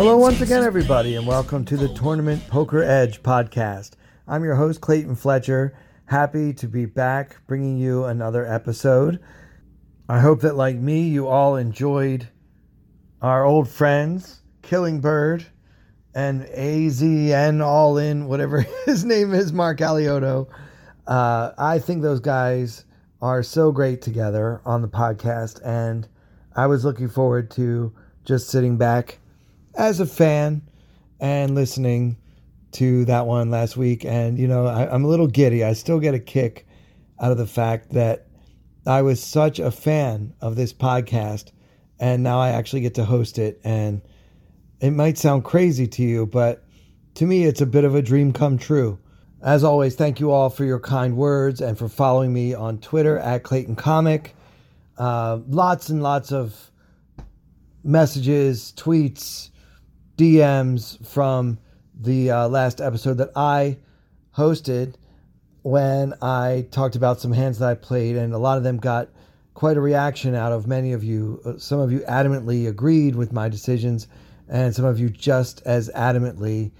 Hello, once again, everybody, and welcome to the Tournament Poker Edge podcast. I'm your host, Clayton Fletcher. Happy to be back bringing you another episode. I hope that, like me, you all enjoyed our old friends, Killing Bird and AZN All In, whatever his name is, Mark Alioto. Uh, I think those guys are so great together on the podcast, and I was looking forward to just sitting back as a fan and listening to that one last week. And, you know, I, I'm a little giddy. I still get a kick out of the fact that I was such a fan of this podcast and now I actually get to host it. And it might sound crazy to you, but to me, it's a bit of a dream come true. As always, thank you all for your kind words and for following me on Twitter at Clayton Comic. Uh, lots and lots of messages, tweets, DMs from the uh, last episode that I hosted when I talked about some hands that I played, and a lot of them got quite a reaction out of many of you. Uh, some of you adamantly agreed with my decisions, and some of you just as adamantly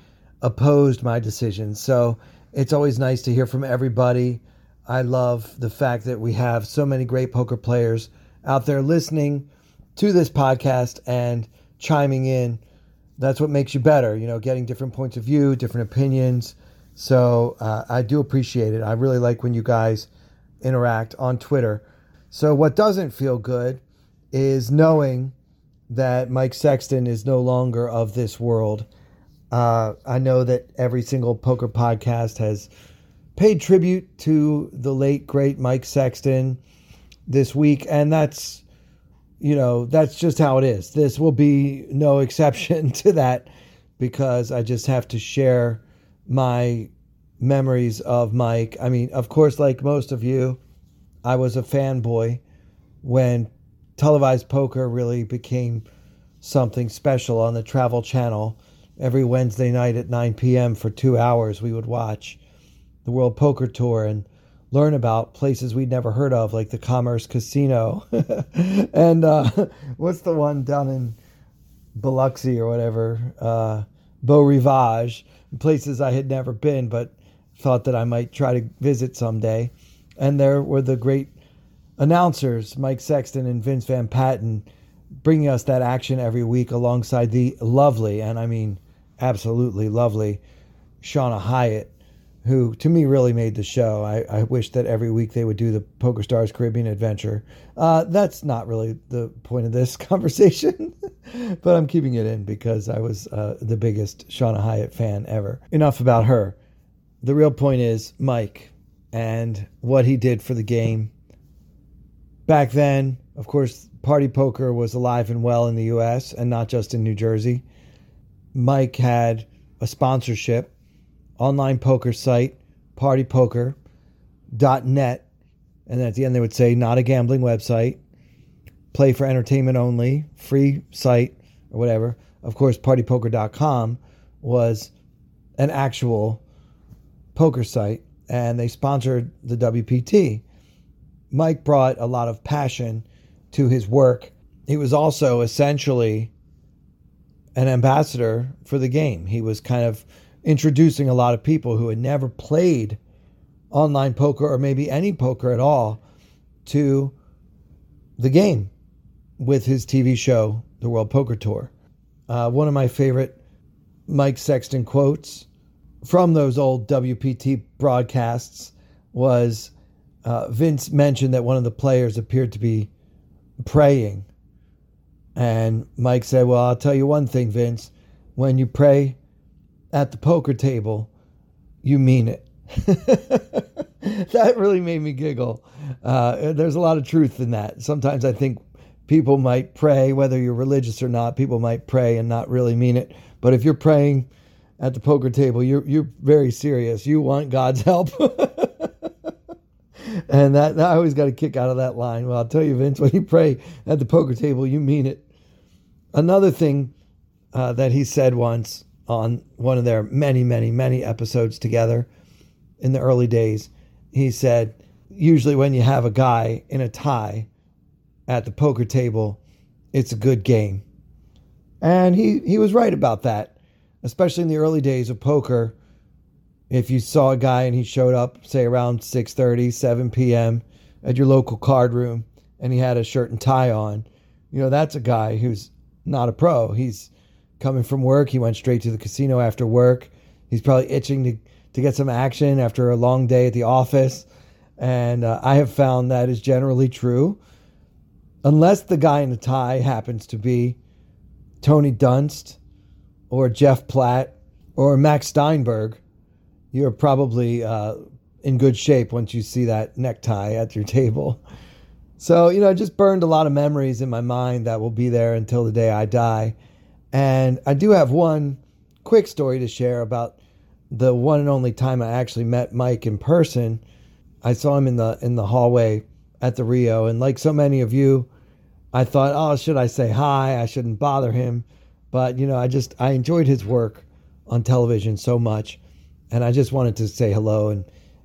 opposed my decisions. So it's always nice to hear from everybody. I love the fact that we have so many great poker players out there listening to this podcast and chiming in that's what makes you better, you know, getting different points of view, different opinions. So uh, I do appreciate it. I really like when you guys interact on Twitter. So what doesn't feel good is knowing that Mike Sexton is no longer of this world. Uh, I know that every single poker podcast has paid tribute to the late great Mike Sexton this week, and that's you know, that's just how it is. This will be no exception to that because I just have to share my memories of Mike. I mean, of course, like most of you, I was a fanboy when televised poker really became something special on the Travel Channel. Every Wednesday night at 9 p.m. for two hours, we would watch the World Poker Tour and learn about places we'd never heard of, like the Commerce Casino. and uh, what's the one down in Biloxi or whatever? Uh, Beau Rivage, places I had never been, but thought that I might try to visit someday. And there were the great announcers, Mike Sexton and Vince Van Patten, bringing us that action every week alongside the lovely, and I mean absolutely lovely, Shana Hiatt who to me really made the show. I, I wish that every week they would do the Poker Stars Caribbean Adventure. Uh, that's not really the point of this conversation, but I'm keeping it in because I was uh, the biggest Shana Hiatt fan ever. Enough about her. The real point is Mike and what he did for the game. Back then, of course, party poker was alive and well in the US and not just in New Jersey. Mike had a sponsorship online poker site, partypoker.net. And then at the end, they would say, not a gambling website, play for entertainment only, free site, or whatever. Of course, partypoker.com was an actual poker site, and they sponsored the WPT. Mike brought a lot of passion to his work. He was also essentially an ambassador for the game. He was kind of introducing a lot of people who had never played online poker or maybe any poker at all to the game with his TV show, The World Poker Tour. Uh, one of my favorite Mike Sexton quotes from those old WPT broadcasts was uh, Vince mentioned that one of the players appeared to be praying. And Mike said, Well, I'll tell you one thing, Vince. When you pray at the poker table, you mean it. that really made me giggle. Uh, there's a lot of truth in that. Sometimes I think people might pray, whether you're religious or not, people might pray and not really mean it. But if you're praying at the poker table, you're you're very serious. You want God's help. and that, I always got a kick out of that line. Well, I'll tell you, Vince, when you pray at the poker table, you mean it. Another thing uh, that he said once on one of their many, many, many episodes together in the early days, he said, usually when you have a guy in a tie at the poker table, it's a good game. And he, he was right about that, especially in the early days of poker. If you saw a guy and he showed up, say around 6:30, 7 p.m. at your local card room and he had a shirt and tie on, you know, that's a guy who's not a pro. He's coming from work. He went straight to the casino after work. He's probably itching to, to get some action after a long day at the office. And uh, I have found that is generally true. Unless the guy in the tie happens to be Tony Dunst or Jeff Platt or Max Steinberg, you're probably uh, in good shape once you see that necktie at your table. So, you know, just burned a lot of memories in my mind that will be there until the day I die. And I do have one quick story to share about the one and only time I actually met Mike in person. I saw him in the in the hallway at the Rio and like so many of you, I thought, "Oh, should I say hi? I shouldn't bother him." But, you know, I just I enjoyed his work on television so much and I just wanted to say hello and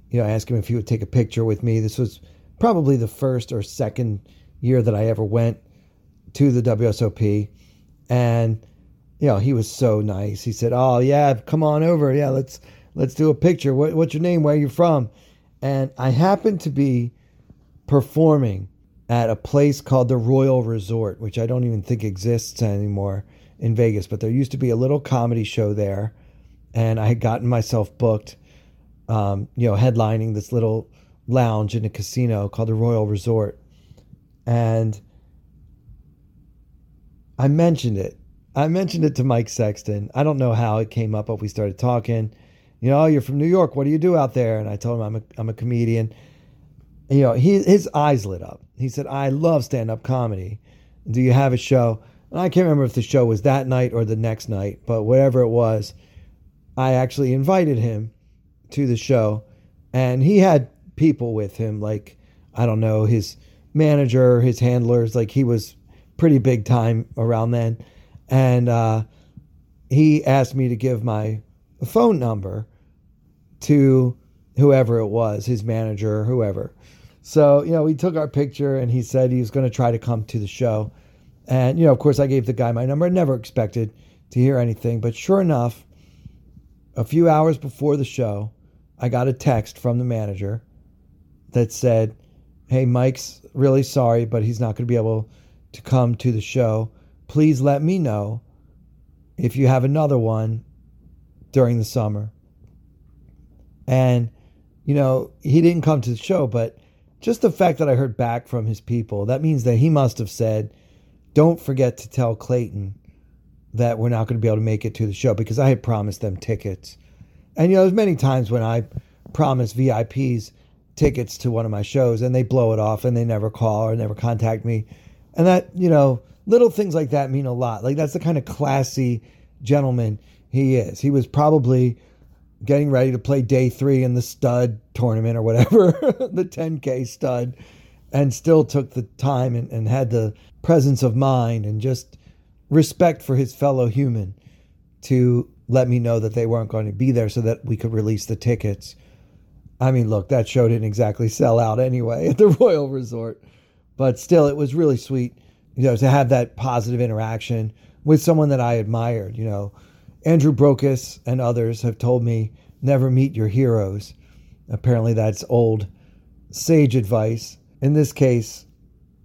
you know ask him if he would take a picture with me. This was probably the first or second year that I ever went to the WSOP, and you know he was so nice. He said, "Oh yeah, come on over. Yeah, let's let's do a picture. What, what's your name? Where are you from?" And I happened to be performing at a place called the Royal Resort, which I don't even think exists anymore in Vegas, but there used to be a little comedy show there and I had gotten myself booked, um, you know, headlining this little lounge in a casino called the Royal Resort, and I mentioned it. I mentioned it to Mike Sexton. I don't know how it came up, but we started talking. You know, oh, you're from New York. What do you do out there? And I told him I'm a I'm a comedian. You know, he his eyes lit up. He said, "I love stand up comedy. Do you have a show?" And I can't remember if the show was that night or the next night, but whatever it was, I actually invited him to the show, and he had people with him, like, I don't know, his manager, his handlers, like, he was pretty big time around then. And uh, he asked me to give my phone number to whoever it was, his manager, or whoever. So, you know, we took our picture and he said he was going to try to come to the show. And, you know, of course, I gave the guy my number. I never expected to hear anything. But sure enough, a few hours before the show, I got a text from the manager that said, Hey, Mike's really sorry, but he's not going to be able to come to the show. Please let me know if you have another one during the summer. And, you know, he didn't come to the show, but just the fact that I heard back from his people, that means that he must have said, Don't forget to tell Clayton that we're not going to be able to make it to the show because I had promised them tickets. And you know, there's many times when I promise VIPs tickets to one of my shows and they blow it off and they never call or never contact me. And that, you know, little things like that mean a lot. Like that's the kind of classy gentleman he is. He was probably getting ready to play day three in the stud tournament or whatever, the 10K stud, and still took the time and, and had the presence of mind and just respect for his fellow human to let me know that they weren't going to be there so that we could release the tickets. I mean, look, that show didn't exactly sell out anyway at the Royal Resort, but still, it was really sweet, you know, to have that positive interaction with someone that I admired. You know, Andrew Brokos and others have told me never meet your heroes. Apparently, that's old sage advice. In this case,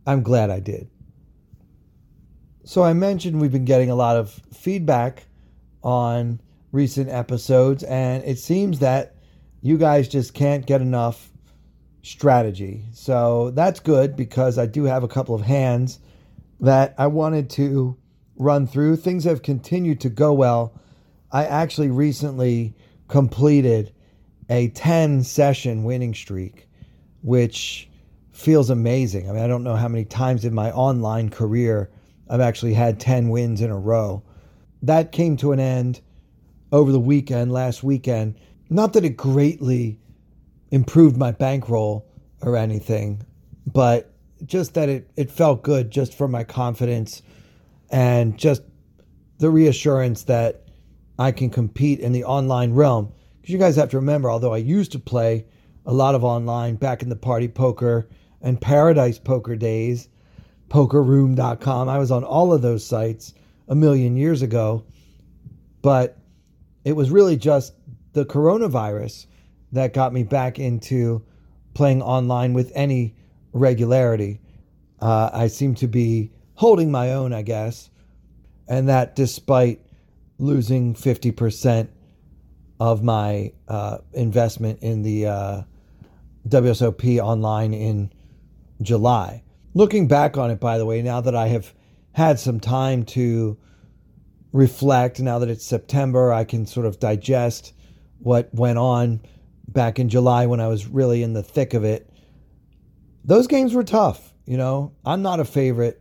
I'm glad I did. So I mentioned we've been getting a lot of feedback on recent episodes, and it seems that you guys just can't get enough strategy. So that's good because I do have a couple of hands that I wanted to run through. Things have continued to go well. I actually recently completed a 10 session winning streak, which feels amazing. I mean, I don't know how many times in my online career I've actually had 10 wins in a row. That came to an end over the weekend, last weekend. Not that it greatly improved my bankroll or anything, but just that it, it felt good just for my confidence and just the reassurance that I can compete in the online realm. Because you guys have to remember, although I used to play a lot of online back in the party poker and paradise poker days, pokerroom.com, I was on all of those sites a million years ago. But it was really just the coronavirus that got me back into playing online with any regularity. Uh, I seem to be holding my own, I guess, and that despite losing 50% of my uh, investment in the uh, WSOP online in July. Looking back on it, by the way, now that I have had some time to reflect, now that it's September, I can sort of digest what went on back in July when I was really in the thick of it. Those games were tough. You know, I'm not a favorite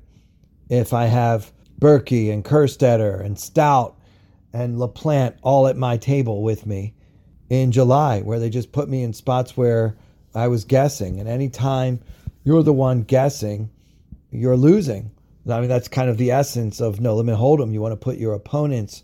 if I have Berkey and Kerstetter and Stout and LaPlante all at my table with me in July, where they just put me in spots where I was guessing. And anytime you're the one guessing, you're losing. I mean, that's kind of the essence of no limit hold'em. You want to put your opponents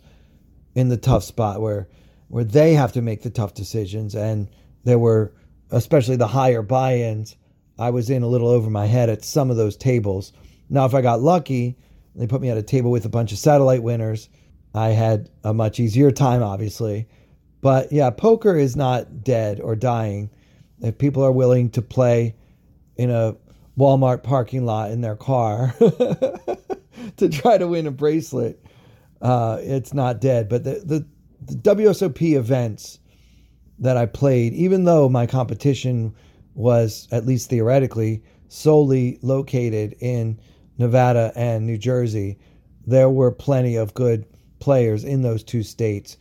in the tough spot where where they have to make the tough decisions. And there were, especially the higher buy-ins, I was in a little over my head at some of those tables. Now, if I got lucky, they put me at a table with a bunch of satellite winners. I had a much easier time, obviously. But yeah, poker is not dead or dying. If people are willing to play in a Walmart parking lot in their car to try to win a bracelet, uh, it's not dead. But the, the, the WSOP events that I played, even though my competition was, at least theoretically, solely located in Nevada and New Jersey, there were plenty of good players in those two states.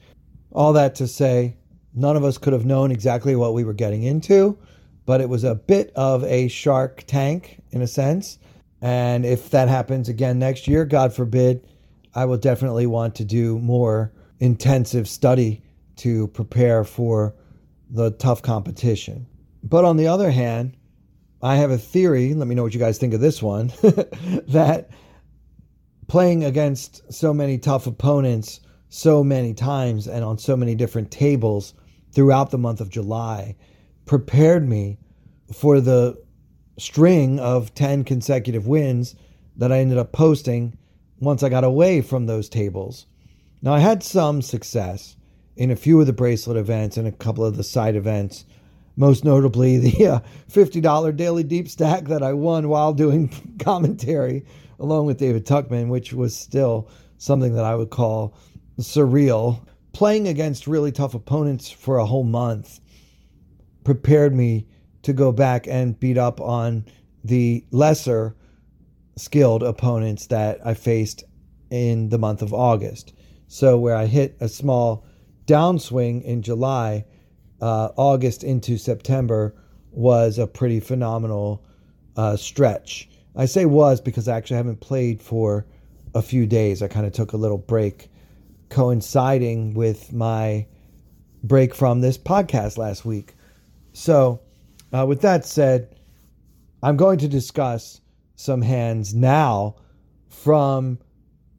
All that to say, none of us could have known exactly what we were getting into but it was a bit of a shark tank in a sense. And if that happens again next year, God forbid, I will definitely want to do more intensive study to prepare for the tough competition. But on the other hand, I have a theory, let me know what you guys think of this one, that playing against so many tough opponents so many times and on so many different tables throughout the month of July prepared me for the string of 10 consecutive wins that I ended up posting once I got away from those tables. Now, I had some success in a few of the bracelet events and a couple of the side events, most notably the uh, $50 daily deep stack that I won while doing commentary along with David Tuckman, which was still something that I would call surreal. Playing against really tough opponents for a whole month prepared me to go back and beat up on the lesser skilled opponents that I faced in the month of August. So, where I hit a small downswing in July, uh, August into September was a pretty phenomenal uh, stretch. I say was because I actually haven't played for a few days. I kind of took a little break coinciding with my break from this podcast last week. So, uh, with that said, I'm going to discuss some hands now from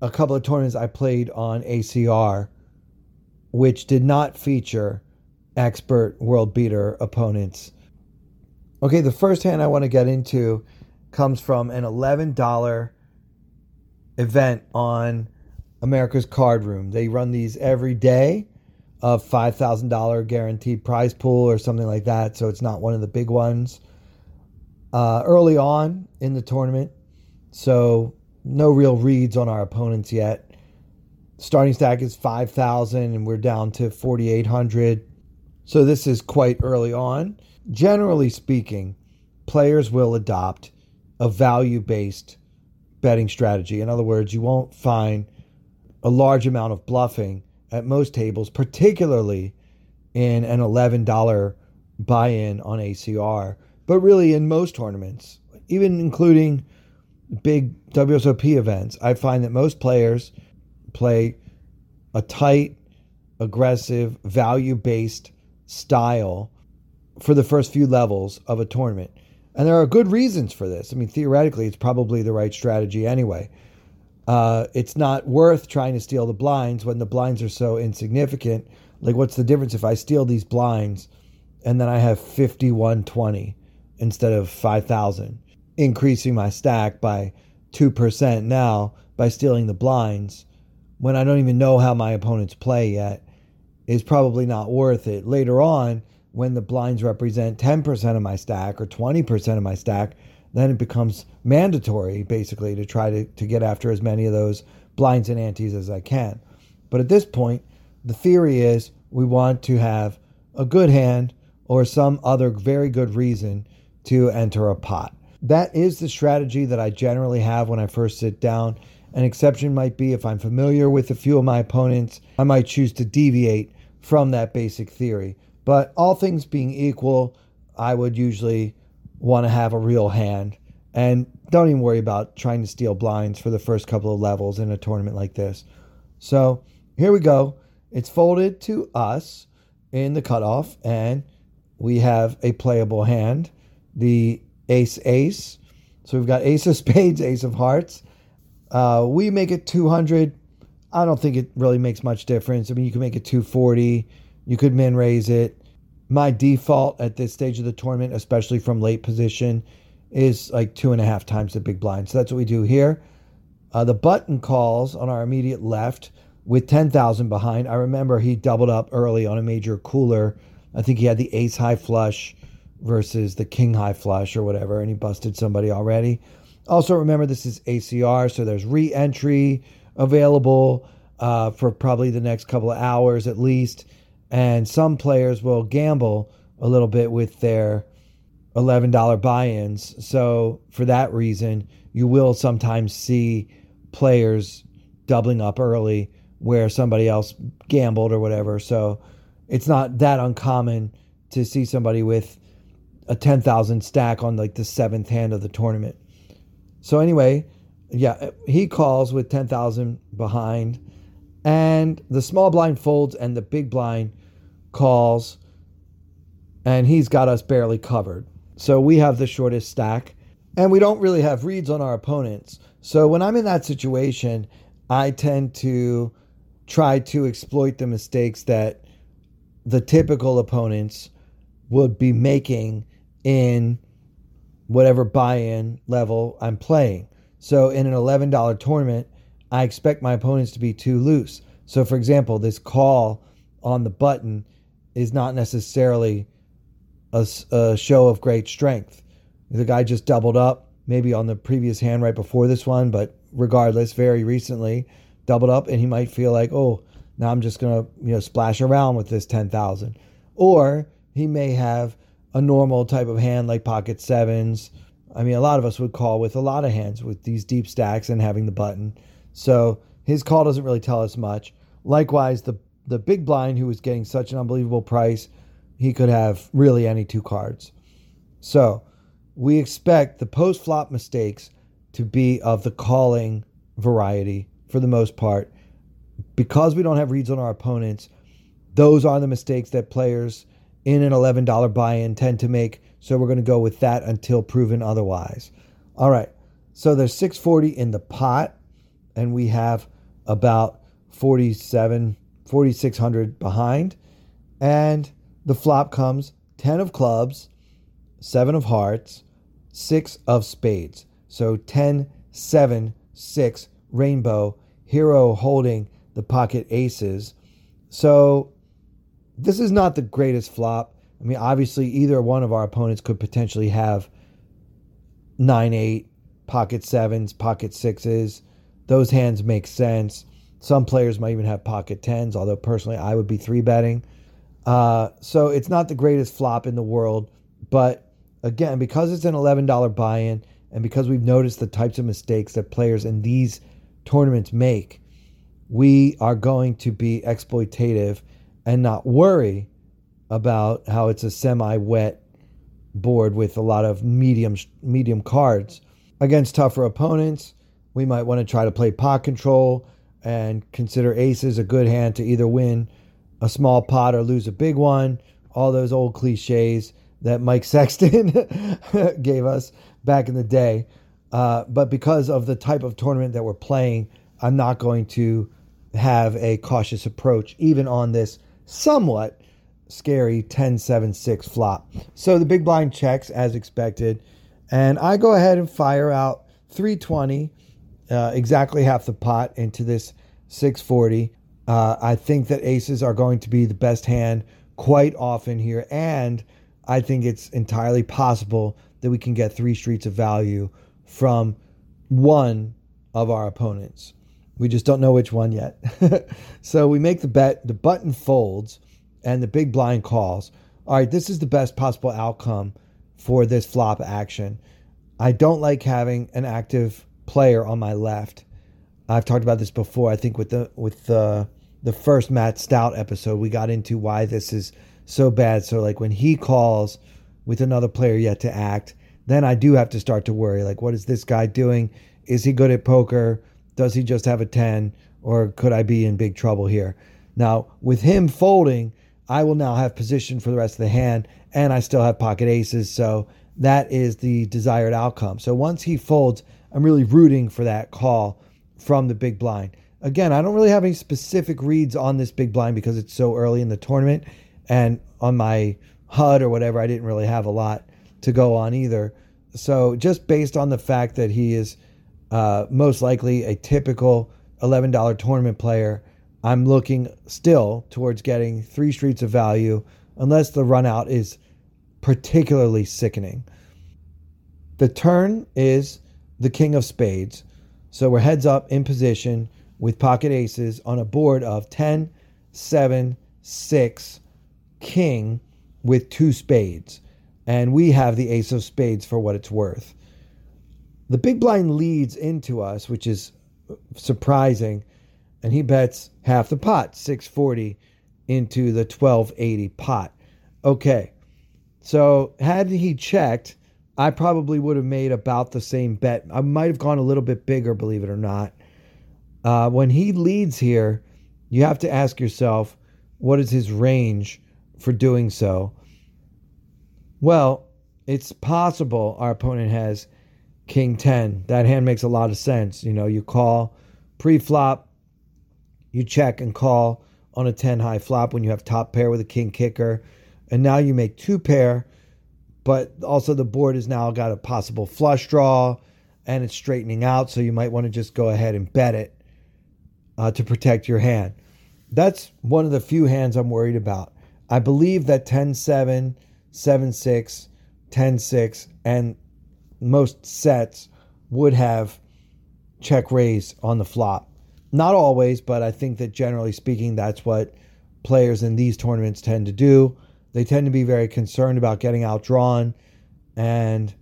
a couple of tournaments I played on ACR, which did not feature expert world beater opponents. Okay, the first hand I want to get into comes from an $11 event on America's Card Room. They run these every day of $5,000 guaranteed prize pool or something like that. So it's not one of the big ones. Uh, early on in the tournament, so no real reads on our opponents yet. Starting stack is 5,000 and we're down to 4,800. So this is quite early on. Generally speaking, players will adopt a value based betting strategy. In other words, you won't find a large amount of bluffing at most tables, particularly in an $11 buy in on ACR, but really in most tournaments, even including big WSOP events. I find that most players play a tight aggressive, value based style for the first few levels of a tournament. And there are good reasons for this. I mean, theoretically, it's probably the right strategy anyway. Uh, it's not worth trying to steal the blinds when the blinds are so insignificant. Like, what's the difference if I steal these blinds and then I have 5120 instead of 5,000, increasing my stack by 2% now by stealing the blinds when I don't even know how my opponents play yet is probably not worth it. Later on, when the blinds represent 10% of my stack or 20% of my stack, then it becomes mandatory basically to try to, to get after as many of those blinds and antes as I can. But at this point, the theory is we want to have a good hand or some other very good reason to enter a pot. That is the strategy that I generally have when I first sit down. An exception might be if I'm familiar with a few of my opponents, I might choose to deviate from that basic theory. But all things being equal, I would usually want to have a real hand. And don't even worry about trying to steal blinds for the first couple of levels in a tournament like this. So here we go. It's folded to us in the cutoff, and we have a playable hand, the ace ace. So we've got ace of spades, ace of hearts. Uh, we make it 200. I don't think it really makes much difference. I mean, you can make it 240. You could min raise it. My default at this stage of the tournament, especially from late position, is like two and a half times the big blind. So that's what we do here. Uh, the button calls on our immediate left with 10,000 behind. I remember he doubled up early on a major cooler. I think he had the ace high flush versus the king high flush or whatever, and he busted somebody already. Also, remember this is ACR, so there's re entry available uh, for probably the next couple of hours at least. And some players will gamble a little bit with their $11 buy ins. So, for that reason, you will sometimes see players doubling up early where somebody else gambled or whatever. So, it's not that uncommon to see somebody with a 10,000 stack on like the seventh hand of the tournament. So, anyway, yeah, uh, he calls with 10,000 behind, and the small blind folds and the big blind calls, and he's got us barely covered. So, we have the shortest stack, and we don't really have reads on our opponents. So, when I'm in that situation, I tend to try to exploit the mistakes that the typical opponents would be making in whatever buy in level I'm playing. So in an $11 tournament, I expect my opponents to be too loose. So, for example, this call on the button is not necessarily a, a, show of great strength. The guy just doubled up, maybe on the previous hand right before this one, but regardless, very recently doubled up, and he might feel like, oh, now I'm just gonna you know splash around with this ten thousand, or he may have a normal type of hand like pocket sevens. I mean, a lot of us would call with a lot of hands with these deep stacks and having the button. So his call doesn't really tell us much. Likewise, the the big blind who was getting such an unbelievable price, he could have really any two cards. So we expect the post flop mistakes to be of the calling variety for the most part because we don't have reads on our opponents, those are the mistakes that players in an $11 buy in tend to make. So we're going to go with that until proven otherwise. All right. So there's 640 in the pot, and we have about 47, 4,600 behind. And the flop comes 10 of clubs, 7 of hearts, 6 of spades. So 10, 7, 6, rainbow, hero holding the pocket aces. So this is not the greatest flop. I mean, obviously, either one of our opponents could potentially have nine, eight, pocket sevens, pocket sixes. Those hands make sense. Some players might even have pocket tens, although personally, I would be three betting. Uh, so it's not the greatest flop in the world, but again, because it's an $11 buy in, and because we've noticed the types of mistakes that players in these tournaments make, we are going to be exploitative and not worry about how it's a semi-wet board with a lot of medium medium cards against tougher opponents. We might want to try to play pot control and consider aces a good hand to either win a small pot or lose a big one. All those old cliches that Mike Sexton gave us back in the day. Uh, but because of the type of tournament that we're playing, I'm not going to have a cautious approach, even on this somewhat scary 10 7 6 flop. So the big blind checks as expected, and I go ahead and fire out 320, uh, exactly half the pot into this 640. Uh, I think that aces are going to be the best hand quite often here, and I think it's entirely possible that we can get three streets of value from one of our opponents. We just don't know which one yet. so we make the bet, the button folds, and the big blind calls. All right, this is the best possible outcome for this flop action. I don't like having an active player on my left. I've talked about this before. I think with the with the the first Matt Stout episode, we got into why this is so bad. So like when he calls with another player yet to act, then I do have to start to worry. Like, what is this guy doing? Is he good at poker? Does he just have a 10? Or could I be in big trouble here? Now, with him folding, I will now have position for the rest of the hand, and I still have pocket aces. So that is the desired outcome. So once he folds, I'm really rooting for that call from the big blind. Again, I don't really have any specific reads on this big blind because it's so early in the tournament. And on my HUD or whatever, I didn't really have a lot to go on either. So just based on the fact that he is uh, most likely a typical $11 tournament player, I'm looking still towards getting three streets of value unless the run out is particularly sickening. The turn is the king of spades. So we're heads up in position with pocket aces on a board of 10, 7, 6, king with two spades. And we have the ace of spades for what it's worth. The big blind leads into us, which is surprising. And he bets half the pot, 640 into the 1280 pot. Okay. So had he checked, I probably would have made about the same bet. I might have gone a little bit bigger, believe it or not. Uh, when he leads here, you have to ask yourself, what is his range for doing so? Well, it's possible our opponent has King 10. That hand makes a lot of sense. You know, you call pre flop, you check and call on a 10 high flop when you have top pair with a king kicker. And now you make two pair, but also the board has now got a possible flush draw and it's straightening out. So you might want to just go ahead and bet it uh, to protect your hand. That's one of the few hands I'm worried about. I believe that 10 7, 7 6, 10 6, and most sets would have check raise on the flop. Not always, but I think that generally speaking, that's what players in these tournaments tend to do. They tend to be very concerned about getting outdrawn. And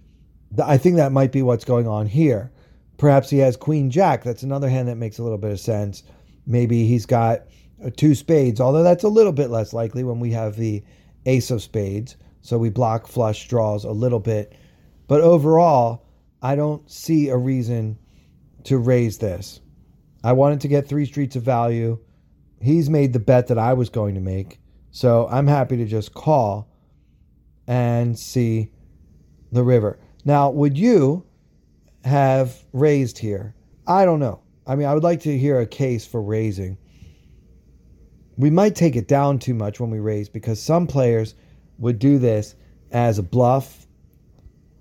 I think that might be what's going on here. Perhaps he has Queen Jack. That's another hand that makes a little bit of sense. Maybe he's got uh, two spades, although that's a little bit less likely when we have the ace of spades. So we block flush draws a little bit. But overall, I don't see a reason to raise this. I wanted to get three streets of value. He's made the bet that I was going to make. So I'm happy to just call and see the river. Now, would you have raised here? I don't know. I mean, I would like to hear a case for raising. We might take it down too much when we raise because some players would do this as a bluff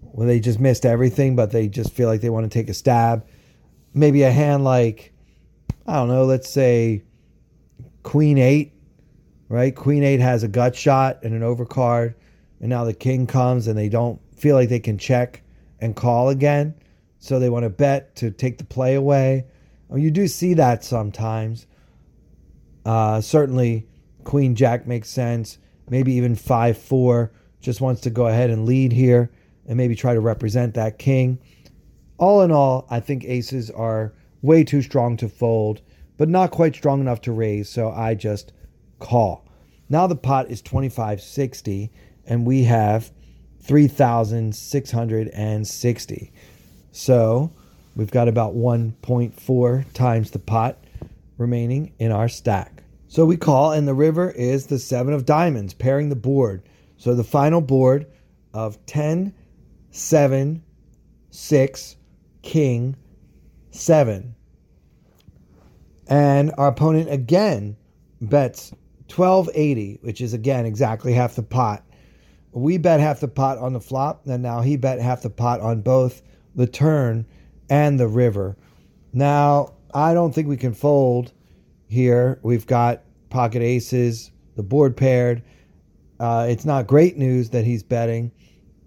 where they just missed everything, but they just feel like they want to take a stab. Maybe a hand like, I don't know, let's say Queen 8, right? Queen 8 has a gut shot and an overcard, and now the king comes and they don't feel like they can check and call again. So they want to bet to take the play away. Oh, you do see that sometimes. Uh, certainly, Queen Jack makes sense. Maybe even 5 4 just wants to go ahead and lead here and maybe try to represent that king. All in all, I think aces are way too strong to fold, but not quite strong enough to raise, so I just call. Now the pot is 2560 and we have 3660. So, we've got about 1.4 times the pot remaining in our stack. So we call, and the river is the seven of diamonds, pairing the board. So the final board of 10, 7, 6, king, 7. And our opponent again bets 1280, which is again exactly half the pot. We bet half the pot on the flop, and now he bet half the pot on both the turn and the river. Now, I don't think we can fold here. We've got pocket aces, the board paired. Uh, it's not great news that he's betting,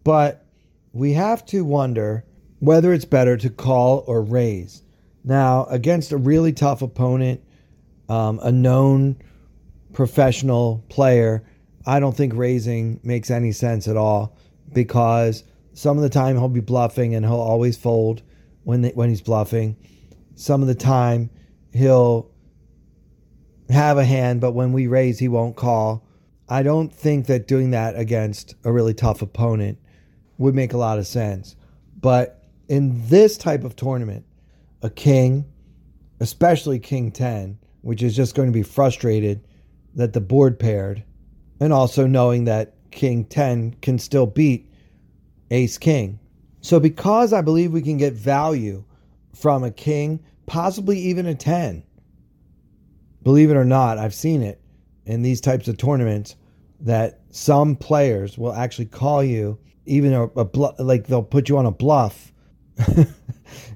but we have to wonder whether it's better to call or raise. Now, against a really tough opponent, um, a known professional player, I don't think raising makes any sense at all because some of the time he'll be bluffing and he'll always fold when they, when he's bluffing. Some of the time he'll have a hand, but when we raise, he won't call. I don't think that doing that against a really tough opponent would make a lot of sense. But in this type of tournament, a king, especially king 10, which is just going to be frustrated that the board paired, and also knowing that king 10 can still beat ace king. So, because I believe we can get value from a king, possibly even a 10, believe it or not, I've seen it in these types of tournaments that some players will actually call you, even a, a like they'll put you on a bluff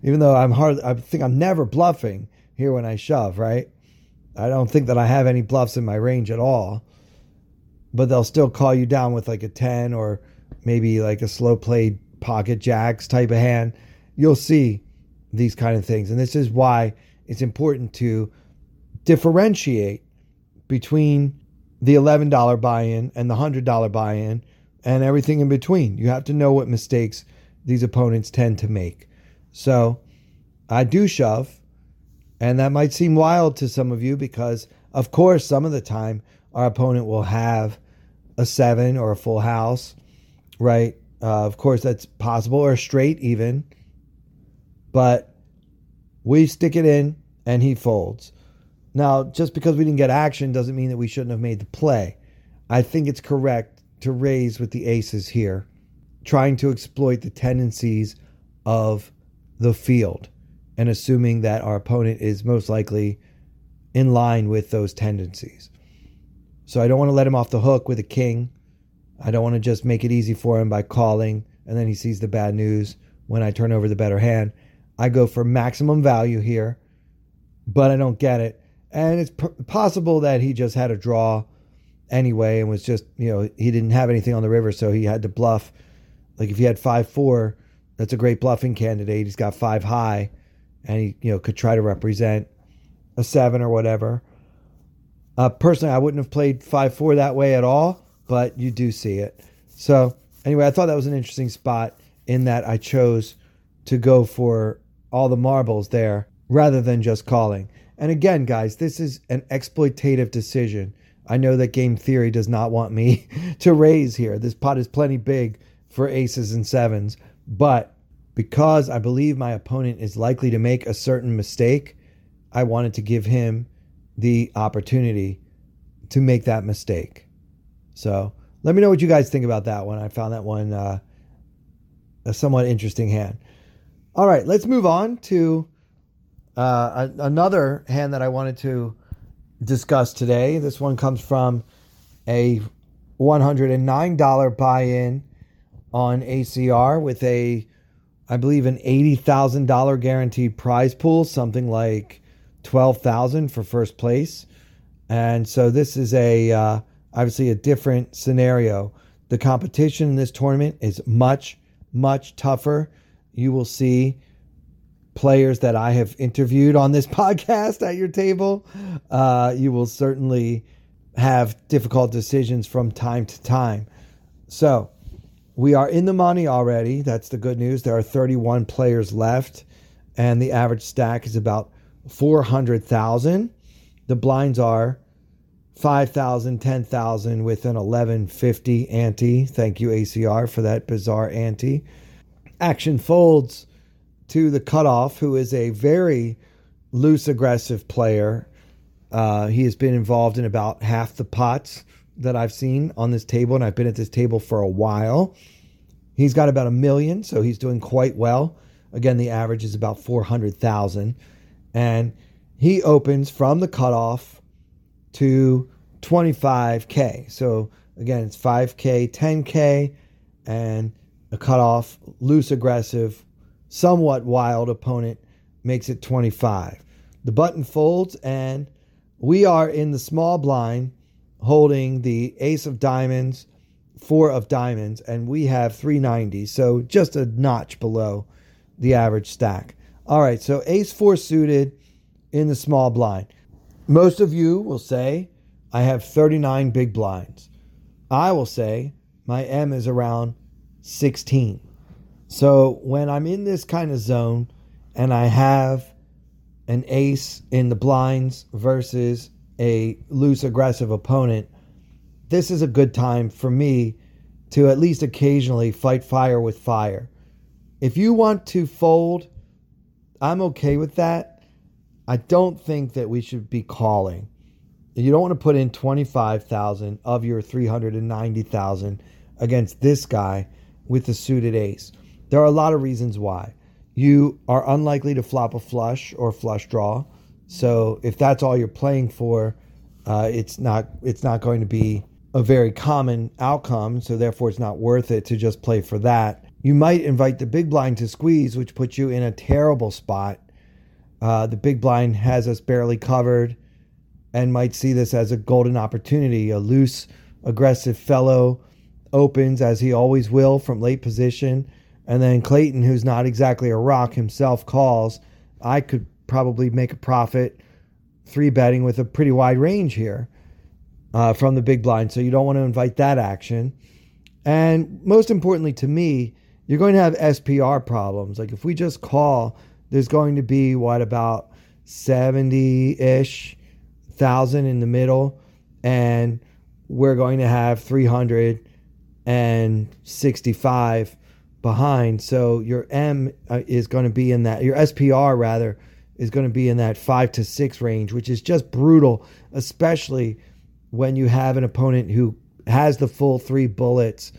even though I'm hard, I think I'm never bluffing here when I shove, right? I don't think that I have any bluffs in my range at all. But they'll still call you down with like a 10 or maybe like a slow played pocket jacks type of hand. You'll see these kind of things. And this is why it's important to differentiate between the $11 buy in and the $100 buy in and everything in between. You have to know what mistakes these opponents tend to make. So I do shove, and that might seem wild to some of you because, of course, some of the time our opponent will have a seven or a full house, right? Uh, of course, that's possible, or straight even. But we stick it in and he folds. Now, just because we didn't get action doesn't mean that we shouldn't have made the play. I think it's correct to raise with the aces here, trying to exploit the tendencies of the field and assuming that our opponent is most likely in line with those tendencies. So I don't want to let him off the hook with a king. I don't want to just make it easy for him by calling and then he sees the bad news when I turn over the better hand. I go for maximum value here, but I don't get it. And it's possible that he just had a draw anyway and was just, you know, he didn't have anything on the river, so he had to bluff. Like if he had 5 4, that's a great bluffing candidate. He's got five high, and he you know could try to represent a seven or whatever. Uh, personally, I wouldn't have played five four that way at all, but you do see it. So anyway, I thought that was an interesting spot in that I chose to go for all the marbles there rather than just calling. And again, guys, this is an exploitative decision. I know that game theory does not want me to raise here. This pot is plenty big for aces and sevens. But because I believe my opponent is likely to make a certain mistake, I wanted to give him the opportunity to make that mistake. So let me know what you guys think about that one. I found that one uh, a somewhat interesting hand. All right, let's move on to uh, a, another hand that I wanted to discuss today. This one comes from a $109 buy in on ACR with a, I believe, an eighty thousand dollar guaranteed prize pool, something like twelve thousand for first place. And so this is a uh, obviously a different scenario. The competition in this tournament is much much tougher. You will see players that I have interviewed on this podcast at your table. Uh, you will certainly have difficult decisions from time to time. So we are in the money already. That's the good news. There are 31 players left, and the average stack is about 400,000. The blinds are 5,000, 10,000 with an 1150 ante. Thank you, ACR, for that bizarre ante. Action folds to the cutoff, who is a very loose, aggressive player. Uh, he has been involved in about half the pots that I've seen on this table, and I've been at this table for a while. He's got about a million, so he's doing quite well. Again, the average is about 400,000. And he opens from the cutoff to 25K. So again, it's 5K, 10K, and a cutoff, loose, aggressive, somewhat wild opponent makes it 25. The button folds, and we are in the small blind holding the ace of diamonds, four of diamonds, and we have 390. So just a notch below the average stack. All right, so ace four suited in the small blind. Most of you will say, I have 39 big blinds. I will say my M is around 16. So when I'm in this kind of zone and I have an ace in the blinds versus a loose aggressive opponent, this is a good time for me to at least occasionally fight fire with fire. If you want to fold, I'm okay with that. I don't think that we should be calling. You don't want to put in 25,000 of your 390,000 against this guy with the suited ace. There are a lot of reasons why. You are unlikely to flop a flush or flush draw. So if that's all you're playing for, uh, it's not it's not going to be a very common outcome. So therefore, it's not worth it to just play for that. You might invite the big blind to squeeze, which puts you in a terrible spot. Uh, the big blind has us barely covered and might see this as a golden opportunity. A loose, aggressive fellow opens, as he always will, from late position. And then Clayton, who's not exactly a rock himself, calls. I could probably make a profit three betting with a pretty wide range here uh, from the big blind. So you don't want to invite that action. And most importantly to me, you're going to have SPR problems. Like if we just call, there's going to be what about 70 ish thousand in the middle, and we're going to have 365 behind. So your M uh, is going to be in that, your SPR rather, is going to be in that five to six range, which is just brutal, especially when you have an opponent who has the full three bullets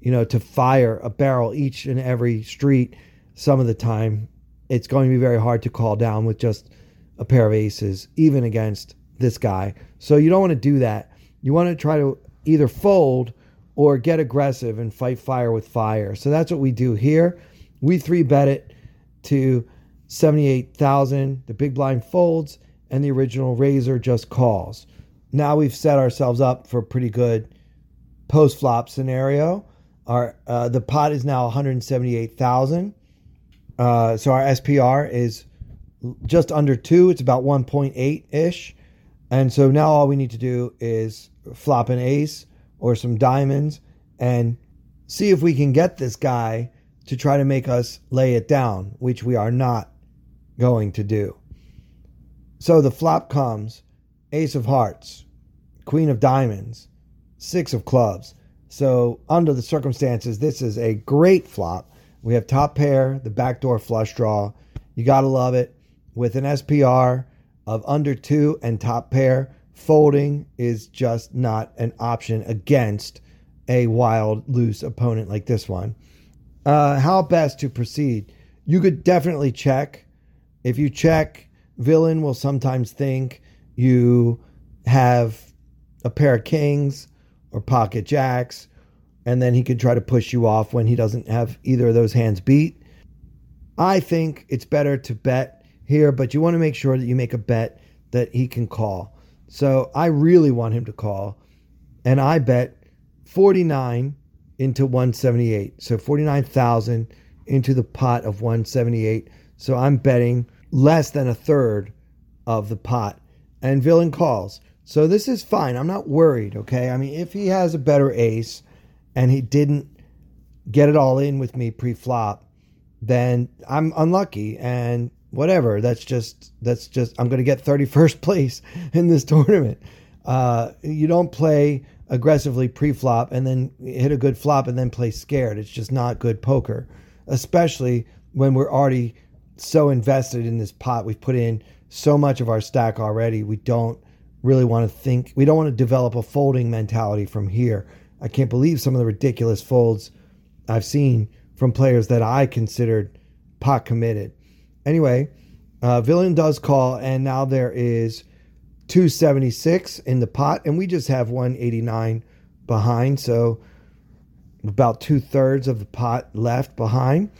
you know, to fire a barrel each and every street some of the time, it's going to be very hard to call down with just a pair of aces, even against this guy. So you don't want to do that. You want to try to either fold or get aggressive and fight fire with fire. So that's what we do here. We three bet it to 78,000. The big blind folds and the original raiser just calls. Now we've set ourselves up for a pretty good post flop scenario. Our uh, the pot is now 178,000. Uh, so our SPR is just under two. It's about 1.8 ish. And so now all we need to do is flop an ace or some diamonds and see if we can get this guy to try to make us lay it down, which we are not going to do. So the flop comes ace of hearts, queen of diamonds, six of clubs. So, under the circumstances, this is a great flop. We have top pair, the backdoor flush draw. You got to love it. With an SPR of under two and top pair, folding is just not an option against a wild, loose opponent like this one. Uh, how best to proceed? You could definitely check. If you check, villain will sometimes think you have a pair of kings or pocket jacks, and then he could try to push you off when he doesn't have either of those hands beat. I think it's better to bet here, but you want to make sure that you make a bet that he can call. So I really want him to call, and I bet 49 into 178. So 49,000 into the pot of 178. So I'm betting less than a third of the pot. And Villain calls. So this is fine. I'm not worried, okay? I mean, if he has a better ace and he didn't get it all in with me pre-flop, then I'm unlucky and whatever. That's just that's just I'm going to get 31st place in this tournament. Uh, you don't play aggressively pre-flop and then hit a good flop and then play scared. It's just not good poker, especially when we're already so invested in this pot. We've put in so much of our stack already. We don't really want to think, we don't want to develop a folding mentality from here. I can't believe some of the ridiculous folds I've seen from players that I considered pot committed. Anyway, uh, Villain does call, and now there is 276 in the pot, and we just have 189 behind. So about two thirds of the pot left behind.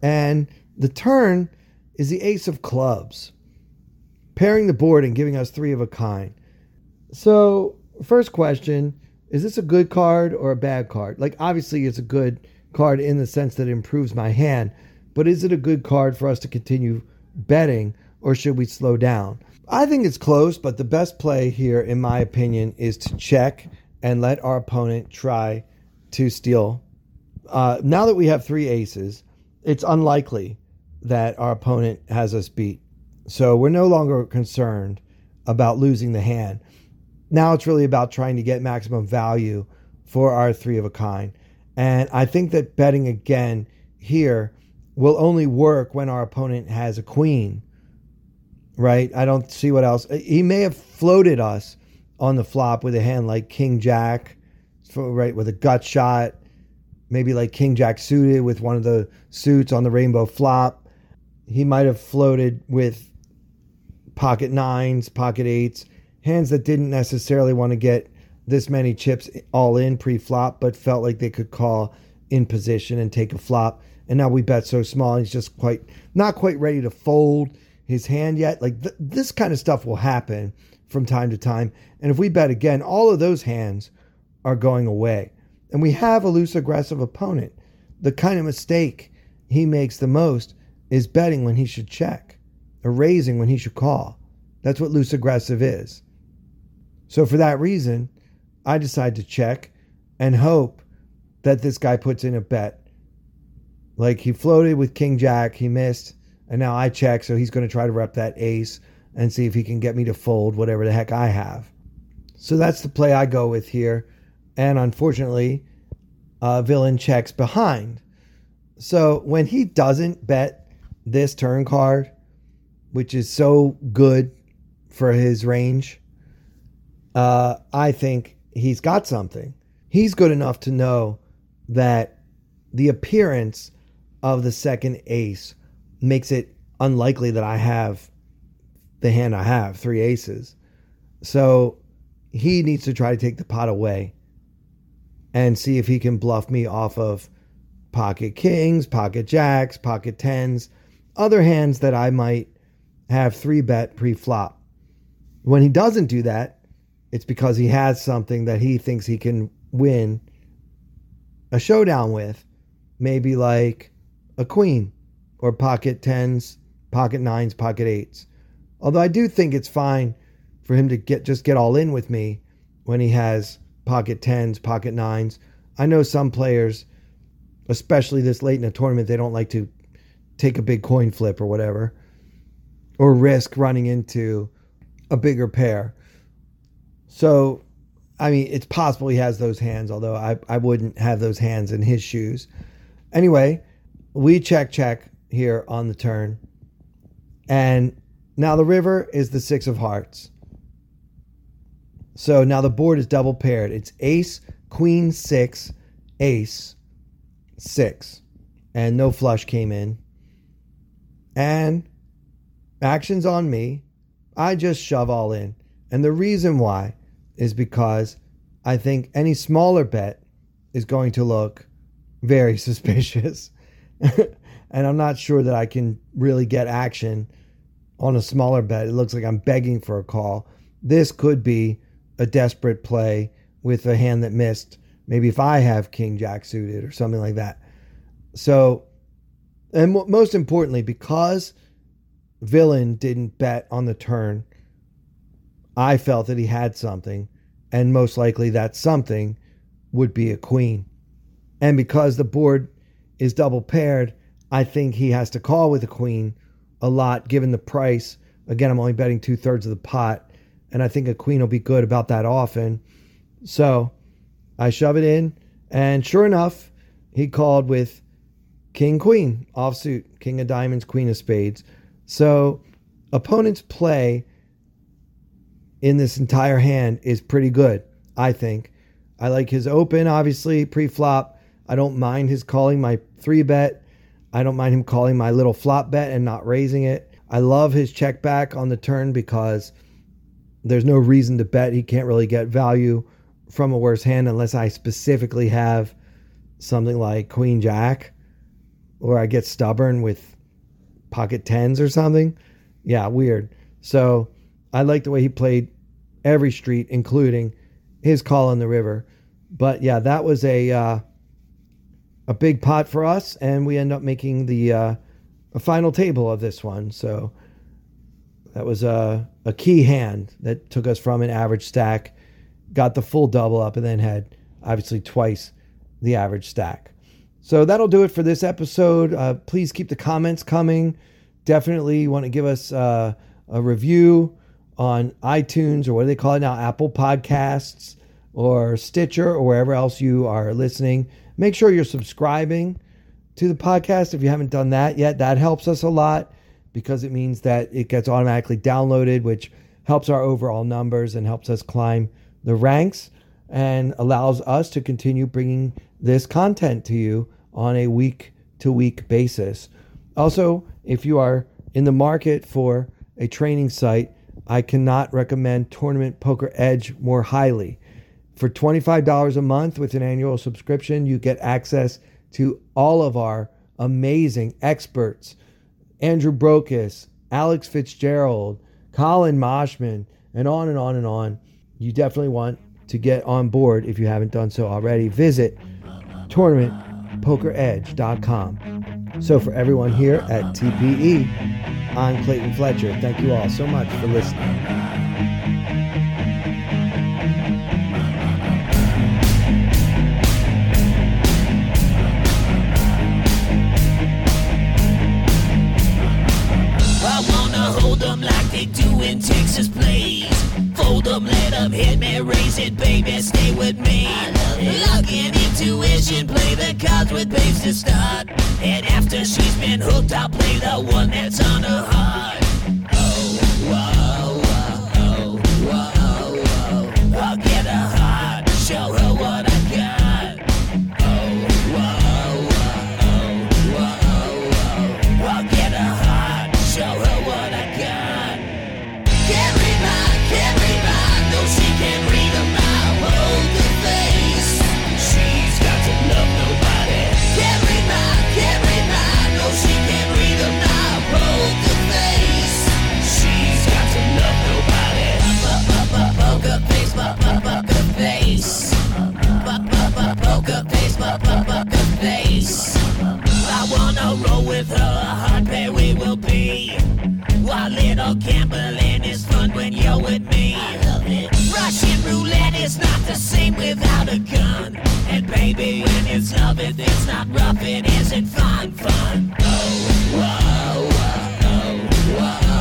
And the turn is the ace of clubs, pairing the board and giving us three of a kind. So, first question is this a good card or a bad card? Like, obviously, it's a good card in the sense that it improves my hand, but is it a good card for us to continue betting or should we slow down? I think it's close, but the best play here, in my opinion, is to check and let our opponent try to steal. Uh, now that we have three aces, it's unlikely that our opponent has us beat. So we're no longer concerned about losing the hand. Now it's really about trying to get maximum value for our three of a kind. And I think that betting again here will only work when our opponent has a queen, right? I don't see what else. He may have floated us on the flop with a hand like King Jack, right, with a gut shot, maybe like King Jack suited with one of the suits on the rainbow flop. He might have floated with pocket nines, pocket eights, hands that didn't necessarily want to get this many chips all in pre flop, but felt like they could call in position and take a flop. And now we bet so small, he's just quite not quite ready to fold his hand yet. Like th- this kind of stuff will happen from time to time. And if we bet again, all of those hands are going away. And we have a loose aggressive opponent. The kind of mistake he makes the most is betting when he should check or raising when he should call. That's what loose aggressive is. So for that reason, I decide to check and hope that this guy puts in a bet. Like he floated with King Jack, he missed, and now I check, so he's going to try to rep that ace and see if he can get me to fold whatever the heck I have. So that's the play I go with here. And unfortunately, uh, villain checks behind. So when he doesn't bet this turn card, which is so good for his range, uh, I think he's got something. He's good enough to know that the appearance of the second ace makes it unlikely that I have the hand I have, three aces. So he needs to try to take the pot away and see if he can bluff me off of pocket kings, pocket jacks, pocket tens, other hands that I might have three bet pre flop. When he doesn't do that, it's because he has something that he thinks he can win a showdown with. Maybe like a queen or pocket tens, pocket nines, pocket eights. Although I do think it's fine for him to get just get all in with me when he has pocket tens, pocket nines. I know some players, especially this late in a tournament, they don't like to take a big coin flip or whatever, or risk running into a bigger pair. So, I mean, it's possible he has those hands, although I, I wouldn't have those hands in his shoes. Anyway, we check, check here on the turn. And now the river is the six of hearts. So now the board is double paired. It's ace, queen, six, ace, six. And no flush came in. And action's on me. I just shove all in. And the reason why is because I think any smaller bet is going to look very suspicious. and I'm not sure that I can really get action on a smaller bet. It looks like I'm begging for a call. This could be a desperate play with a hand that missed. Maybe if I have King Jack suited or something like that. So, and most importantly, because Villain didn't bet on the turn, I felt that he had something, and most likely that something would be a queen. And because the board is double paired, I think he has to call with a queen a lot given the price. Again, I'm only betting two thirds of the pot, and I think a queen will be good about that often. So I shove it in, and sure enough, he called with king queen offsuit, king of diamonds, queen of spades. So opponent's play in this entire hand is pretty good, I think. I like his open, obviously, pre flop. I don't mind his calling my three bet. I don't mind him calling my little flop bet and not raising it. I love his check back on the turn because there's no reason to bet. He can't really get value from a worse hand unless I specifically have something like Queen Jack or I get stubborn with pocket tens or something. Yeah, weird. So I like the way he played every street, including his call on the river. But yeah, that was a uh, a big pot for us, and we end up making the uh, a final table of this one. So that was a a key hand that took us from an average stack, got the full double up, and then had obviously twice the average stack. So that'll do it for this episode. Uh, please keep the comments coming. Definitely want to give us uh, a review on iTunes or what do they call it now? Apple Podcasts or Stitcher or wherever else you are listening. Make sure you're subscribing to the podcast if you haven't done that yet. That helps us a lot because it means that it gets automatically downloaded, which helps our overall numbers and helps us climb the ranks and allows us to continue bringing this content to you on a week to week basis. Also, if you are in the market for a training site, I cannot recommend Tournament Poker Edge more highly. For $25 a month with an annual subscription, you get access to all of our amazing experts Andrew Brokos, Alex Fitzgerald, Colin Moshman, and on and on and on. You definitely want to get on board if you haven't done so already. Visit tournamentpokeredge.com. So, for everyone here at TPE, I'm Clayton Fletcher. Thank you all so much for listening. Texas. Fold them, let them hit me, raise it, baby, stay with me. And play the cards with babes to start. And after she's been hooked, I'll play the one that's on her heart. With her, pair we will be. While little gambling is fun when you're with me. Russian roulette is not the same without a gun. And baby, when it's love, it, it's not rough, it isn't fun, fun. Oh, whoa, whoa, whoa, whoa.